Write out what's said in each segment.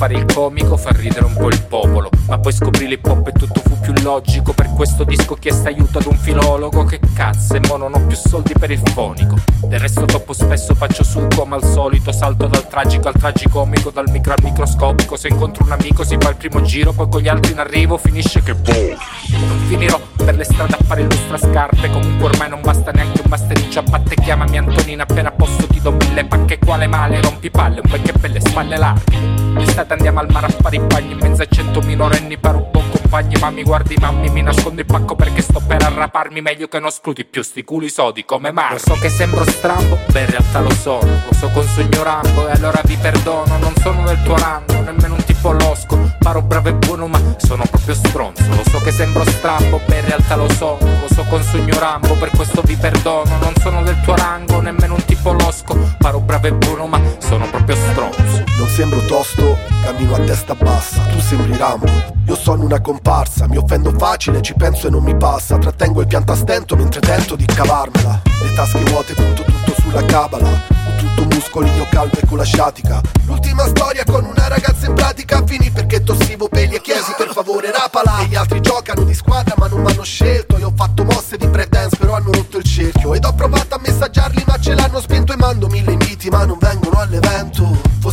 fare il comico, far ridere un po' il popolo. Ma poi scoprì l'hip hop e tutto fu più logico. Per questo disco chiesta aiuto ad un filologo. Che cazzo, e mo non ho più soldi per il fonico. Del resto troppo spesso faccio su come al solito. Salto dal tragico al tragicomico, dal micro al microscopico. Se incontro un amico si fa il primo giro, poi con gli altri in arrivo finisce che boh. Non finirò per le strade a fare illustra scarpe. Comunque ormai non basta neanche un bastericcio a batte. Chiamami Antonina appena posso ti do mille pacche. Quale male, rompi palle, un bel che belle spalle larghe. L'estate andiamo al mare a fare i bagni in mezzo a cento minorenni per un buon compagni. Ma mi guardi mammi, mi nascondo il pacco perché sto per arraparmi. Meglio che non scruti più sti culi sodi come mai. Lo so che sembro strambo, beh in realtà lo sono. Lo so con sogno rambo e allora vi perdono. Non sono del tuo rango, nemmeno un tipo losco. Paro bravo e buono ma sono proprio stronzo. Lo so che sembro strambo, beh in realtà lo sono. Lo so con sogno rambo, per questo vi perdono. Non sono del tuo rango, nemmeno un tipo losco. Paro bravo e buono ma sono proprio stronzo. Non sembro tosto, cammino a testa bassa, tu sembri Rambo. Io sono una comparsa, mi offendo facile, ci penso e non mi passa. Trattengo il pianto a stento mentre tento di cavarmela. Le tasche vuote, punto tutto sulla cabala. Tutto muscolino calvo e con la sciatica. L'ultima storia con una ragazza in pratica finì perché tossivo peli e chiesi per favore rapala. E gli altri giocano di squadra ma non mi hanno scelto. Io ho fatto mosse di breakdance però hanno rotto il cerchio. Ed ho provato a messaggiarli ma ce l'hanno spento e mando mille inviti ma non vengono.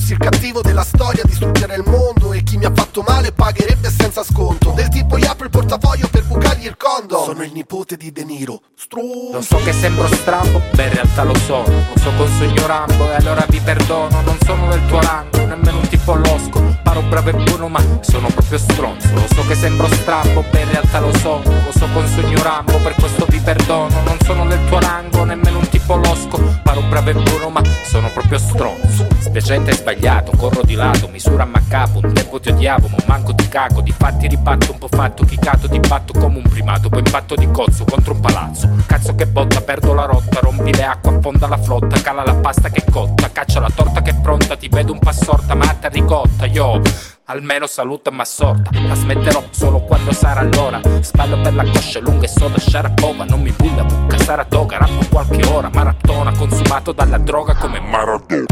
Fossi il cattivo della storia, distruggere il mondo E chi mi ha fatto male pagherebbe senza sconto Del tipo gli apro il portafoglio per bucargli il condo Sono il nipote di De Niro Stru- Lo so che sembro strambo, beh in realtà lo sono. Lo so con sogno rambo e allora vi perdono. Non sono del tuo rango, nemmeno un tipo losco. Paro bravo e buono ma sono proprio stronzo. Lo so che sembro strambo, beh in realtà lo sono. Lo so con sogno rambo, per questo vi perdono. Non sono del tuo rango, nemmeno un tipo losco. Paro bravo e buono ma sono proprio stronzo. Spiacente e sbagliato, corro di lato, misura a capo. Un tempo ti odiavo, ma manco ti cago. Di fatti ribatto un po' fatto, chicato di batto come un primato. Poi impatto di cozzo contro un palazzo. Cazzo che botta, perdo la rotta, rompi le acque, affonda la flotta, cala la pasta che è cotta, caccia la torta che è pronta, ti vedo un passorta, matta ricotta, yo. Almeno saluta ma sorta, la smetterò solo quando sarà l'ora. Spallo per la coscia lunga e soda Sharapova, non mi bulla bucca, Saratoga, rappo qualche ora, maratona, consumato dalla droga come Maradona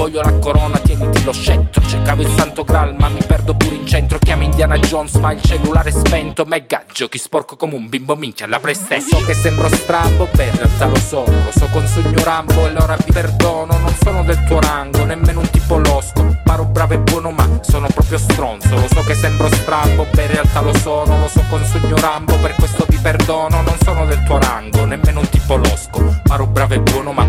voglio la corona, tieniti lo scettro. Cercavo il santo graal, ma mi perdo pure in centro. Chiami Indiana Jones, ma il cellulare è spento. Mega giochi sporco come un bimbo minchia alla prestessa. So che sembro strambo, beh, in realtà lo so. Lo so con sogno rambo, e allora vi perdono. Non sono del tuo rango, nemmeno un tipo losco. Paro bravo e buono, ma sono proprio stronzo. Lo so che sembro strambo, beh, in realtà lo sono. Lo so con sogno rambo, per questo vi perdono. Non sono del tuo rango, nemmeno un tipo losco. Paro bravo e buono, ma